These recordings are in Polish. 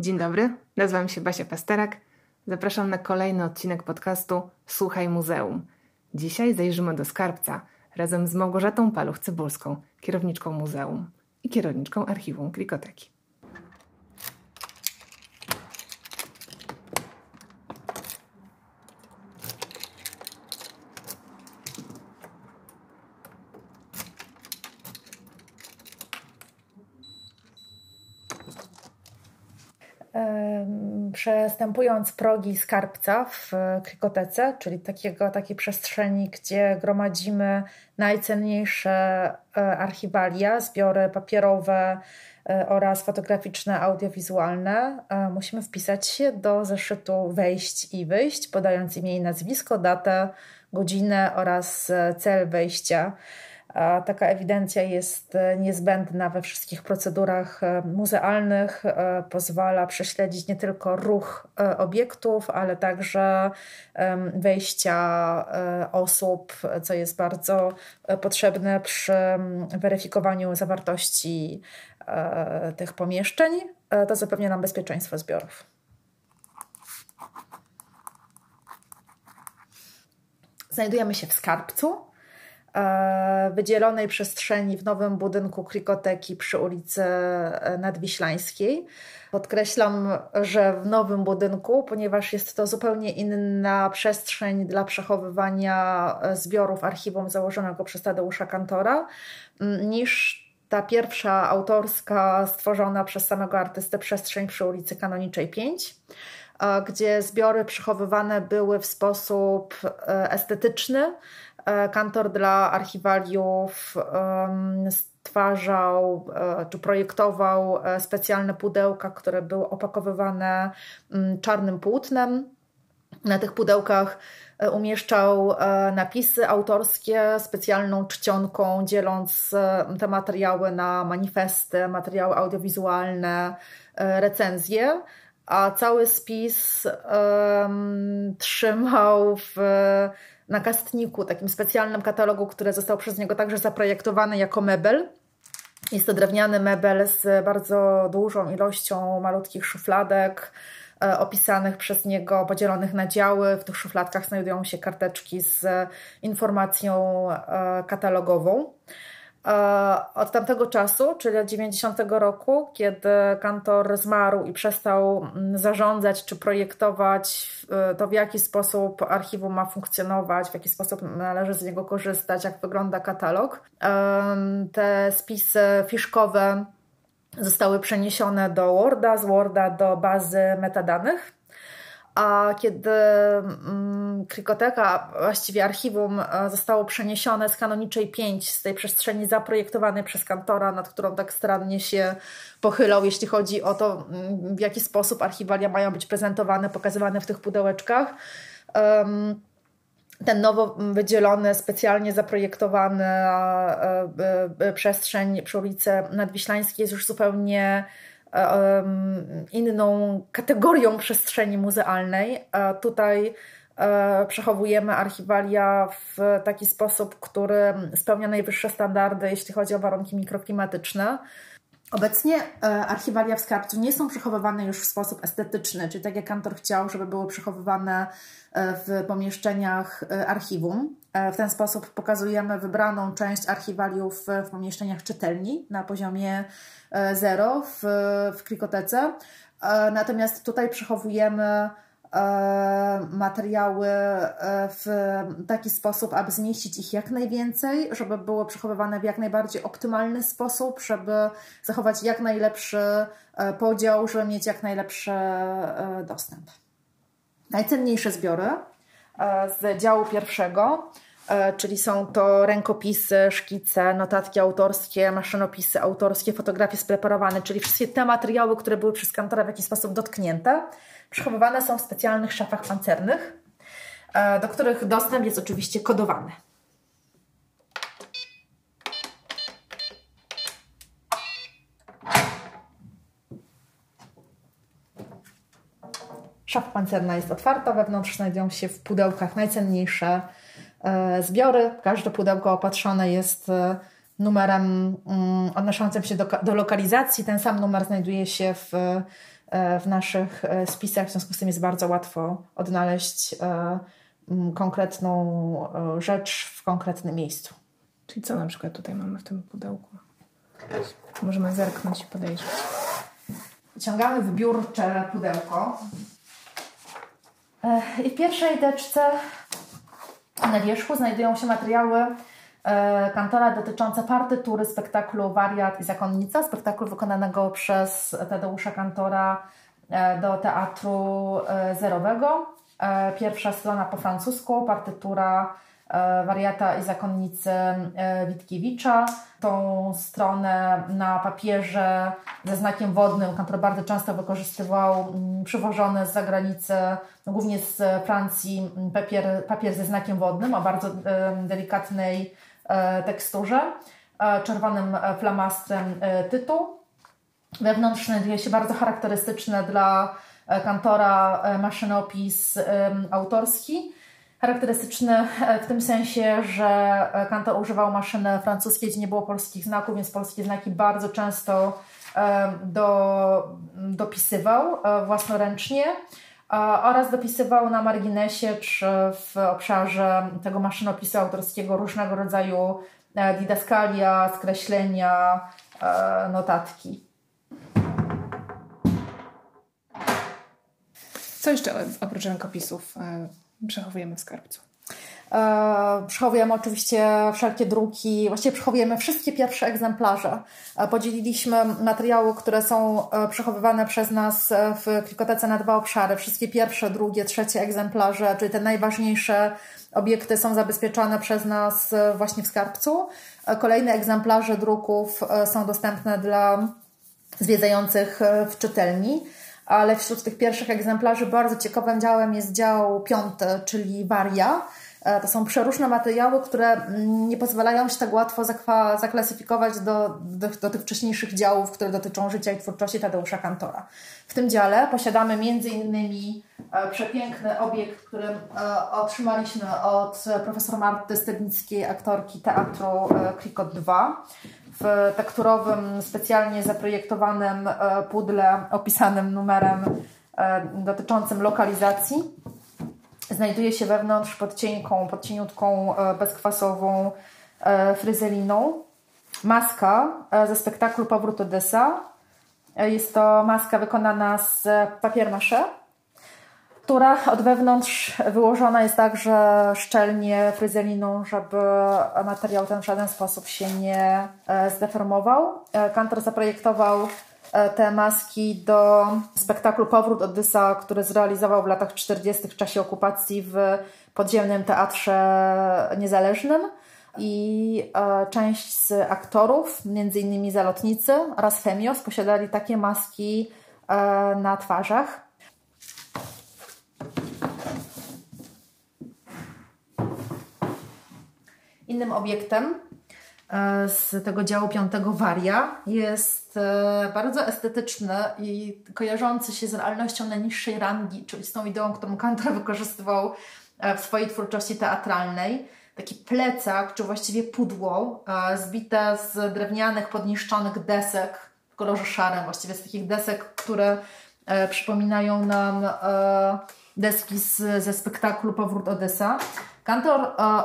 Dzień dobry, nazywam się Basia Pasterak. Zapraszam na kolejny odcinek podcastu Słuchaj Muzeum. Dzisiaj zajrzymy do skarbca razem z Małgorzatą Paluch-Cybulską, kierowniczką muzeum i kierowniczką archiwum Klikoteki. Przestępując progi skarbca w Krikotece, czyli takiego, takiej przestrzeni, gdzie gromadzimy najcenniejsze e, archiwalia, zbiory papierowe e, oraz fotograficzne, audiowizualne, e, musimy wpisać się do zeszytu wejść i wyjść, podając imię i nazwisko, datę, godzinę oraz cel wejścia. Taka ewidencja jest e, niezbędna we wszystkich procedurach e, muzealnych. E, pozwala prześledzić nie tylko ruch obiektów, ale także wejścia osób, co jest bardzo potrzebne przy weryfikowaniu zawartości tych pomieszczeń. To zapewnia nam bezpieczeństwo zbiorów. Znajdujemy się w skarbcu wydzielonej przestrzeni w nowym budynku Krikoteki przy ulicy e, Nadwiślańskiej. Podkreślam, że w nowym budynku, ponieważ jest to zupełnie inna przestrzeń dla przechowywania e, zbiorów archiwum założonego przez Tadeusza Kantora niż ta pierwsza autorska stworzona przez samego artystę przestrzeń przy ulicy Kanoniczej 5 gdzie zbiory przechowywane były w sposób estetyczny, E, kantor dla archiwaliów stwarzał e, czy projektował e, specjalne pudełka, które były opakowywane mm, czarnym płótnem. Na tych pudełkach umieszczał napisy autorskie specjalną czcionką, dzieląc te materiały na manifesty, materiały audiowizualne, recenzje, a cały spis um, trzymał w na kastniku, takim specjalnym katalogu, który został przez niego także zaprojektowany jako mebel. Jest to drewniany mebel z bardzo dużą ilością malutkich szufladek, e, opisanych przez niego, podzielonych na działy. W tych szufladkach znajdują się karteczki z informacją e, katalogową. Od tamtego czasu, czyli od 90 roku, kiedy kantor zmarł i przestał mm, zarządzać czy projektować y, to, w jaki sposób archiwum ma funkcjonować, w jaki sposób należy z niego korzystać, jak wygląda katalog, te spisy fiszkowe zostały przeniesione do Worda, z Worda do bazy metadanych a kiedy mm, Krikoteka, właściwie archiwum, e, zostało przeniesione z kanoniczej 5, z tej przestrzeni zaprojektowanej przez kantora, nad którą tak starannie się pochylał, jeśli chodzi o to, mm, w jaki sposób archiwalia mają być prezentowane, pokazywane w tych pudełeczkach. Ten nowo wydzielony, specjalnie zaprojektowany e, e, przestrzeń przy ulicy Nadwiślańskiej jest już zupełnie inną kategorią przestrzeni muzealnej. Tutaj e, przechowujemy archiwalia w taki sposób, który spełnia najwyższe standardy, jeśli chodzi o warunki mikroklimatyczne. Obecnie e, archiwalia w skarbcu nie są przechowywane już w sposób estetyczny, czyli tak jak kantor chciał, żeby były przechowywane w pomieszczeniach archiwum. W ten sposób pokazujemy wybraną część archiwaliów w pomieszczeniach czytelni na poziomie E, zero w, w Krikotece. E, natomiast tutaj przechowujemy e, materiały w taki sposób, aby zmieścić ich jak najwięcej, żeby było przechowywane w jak najbardziej optymalny sposób, żeby zachować jak najlepszy podział, żeby mieć jak najlepszy dostęp. Najcenniejsze zbiory z działu pierwszego E, czyli są to rękopisy, szkice, notatki autorskie, maszynopisy autorskie, fotografie spreparowane, czyli wszystkie te materiały, które były przez kantora w jakiś sposób dotknięte, przechowywane są w specjalnych szafach pancernych, e, do których dostęp jest oczywiście kodowany. Szafa pancerna jest otwarta, wewnątrz znajdują się w pudełkach najcenniejsze E, zbiory. Każde pudełko opatrzone jest e, numerem mm, odnoszącym się do, do lokalizacji. Ten sam numer znajduje się w w naszych spisach, w związku z tym jest bardzo łatwo odnaleźć konkretną rzecz w konkretnym miejscu. Czyli co na przykład tutaj mamy w tym pudełku? Możemy zerknąć i podejrzeć. Wyciągamy wybiórcze pudełko. I w pierwszej teczce na wierzchu znajdują się materiały e, kantora dotyczące partytury spektaklu Wariat i Zakonnica, spektaklu wykonanego przez Tadeusza Kantora e, do teatru e, zerowego. Pierwsza strona po francusku, partytura wariata i zakonnicy Witkiewicza. Tą stronę na papierze ze znakiem wodnym Kantor bardzo często wykorzystywał mm, przywożony z zagranicy, no głównie z Francji, mm, papier, papier ze znakiem wodnym o bardzo delikatnej e, teksturze, e, czerwonym e, flamastrem tytuł. Wewnątrz znajduje się bardzo charakterystyczny dla kantora maszynopis autorski charakterystyczny w tym sensie, że kantor używał maszyny francuskiej, gdzie nie było polskich znaków, więc polskie znaki bardzo często do, dopisywał e, własnoręcznie oraz dopisywał na marginesie czy w obszarze tego maszynopisu autorskiego różnego rodzaju e, didaskalia, skreślenia, e, notatki. Co jeszcze oprócz rękopisów przechowujemy w skarbcu? E, przechowujemy oczywiście wszelkie druki, właściwie przechowujemy wszystkie pierwsze egzemplarze. E, podzieliliśmy materiały, które są e, przechowywane przez nas w Klikotece na dwa obszary. Wszystkie pierwsze, drugie, trzecie egzemplarze, czyli te najważniejsze obiekty są zabezpieczone przez nas właśnie w skarbcu. Kolejne egzemplarze druków są dostępne dla zwiedzających w czytelni ale wśród tych pierwszych egzemplarzy bardzo ciekawym działem jest dział piąty, czyli Waria. E, to są przeróżne materiały, które mm, nie pozwalają się tak łatwo zaklasyfikować do, do, do, tych wcześniejszych działów, które dotyczą życia i twórczości Tadeusza Kantora. W tym dziale posiadamy między innymi przepiękny obiekt, który e, otrzymaliśmy od profesor Marty Stebnickiej, aktorki teatru Krikot 2 w tekturowym, specjalnie zaprojektowanym pudle opisanym numerem dotyczącym lokalizacji. Znajduje się wewnątrz pod cienką, pod cieniutką, e, bezkwasową e, fryzeliną. Maska e, ze spektaklu Powrót Odessa. Jest to maska wykonana z papier maché, która od wewnątrz wyłożona jest także szczelnie fryzeliną, żeby materiał ten w żaden sposób się nie zdeformował. Kantor zaprojektował E, te maski do spektaklu Powrót Odysa, który zrealizował w latach 40. w czasie okupacji w podziemnym teatrze niezależnym. I e, część z aktorów, innymi zalotnicy oraz Femios, posiadali takie maski e, na twarzach. Innym obiektem z tego działu piątego Waria jest E, bardzo estetyczny i kojarzący się z realnością najniższej rangi, czyli z tą ideą, którą Kantor wykorzystywał e, w swojej twórczości teatralnej. Taki plecak, czy właściwie pudło, e, zbite z drewnianych, podniszczonych desek w kolorze szarym, właściwie z takich desek, które przypominają nam deski z, ze spektaklu Powrót Odessa. Kantor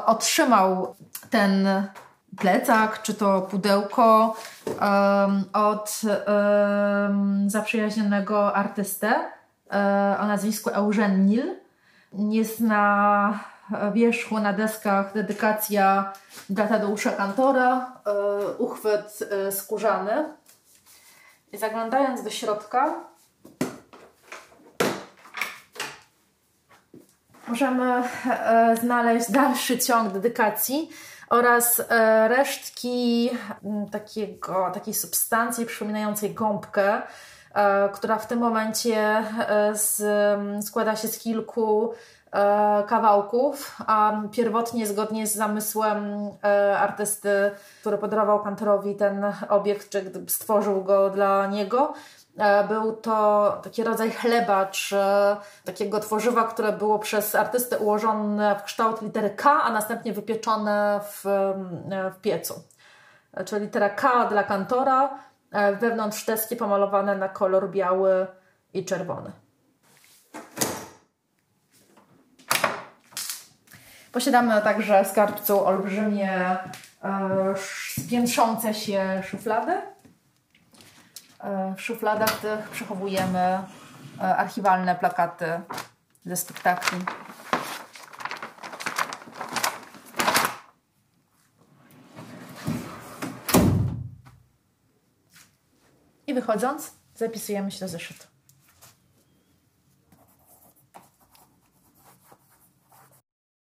otrzymał ten plecak, czy to pudełko od zaprzyjaźnionego artystę um, o nazwisku Eugène Nil. Jest na wierzchu, na deskach dedykacja dla Tadeusza Kantora, um, uchwyt um, skórzany. I zaglądając do środka, możemy znaleźć dalszy ciąg dedykacji oraz e, resztki takiego, takiej substancji przypominającej gąbkę, e, która w tym momencie e, z, składa się z kilku kawałków, a pierwotnie zgodnie z zamysłem artysty, który podarował Kantorowi ten obiekt, czy stworzył go dla niego, E, był to taki rodzaj chleba, czy takiego tworzywa, które było przez artystę ułożone w kształt litery K, a następnie wypieczone w, e, w piecu. E, czyli litera K dla kantora, wewnątrz deski pomalowane na kolor biały i czerwony. Posiadamy także w skarbcu olbrzymie, e, spiętrzące się szuflady. E, w szufladach tych przechowujemy e, archiwalne plakaty ze spektakli. I wychodząc, zapisujemy się do zeszytu.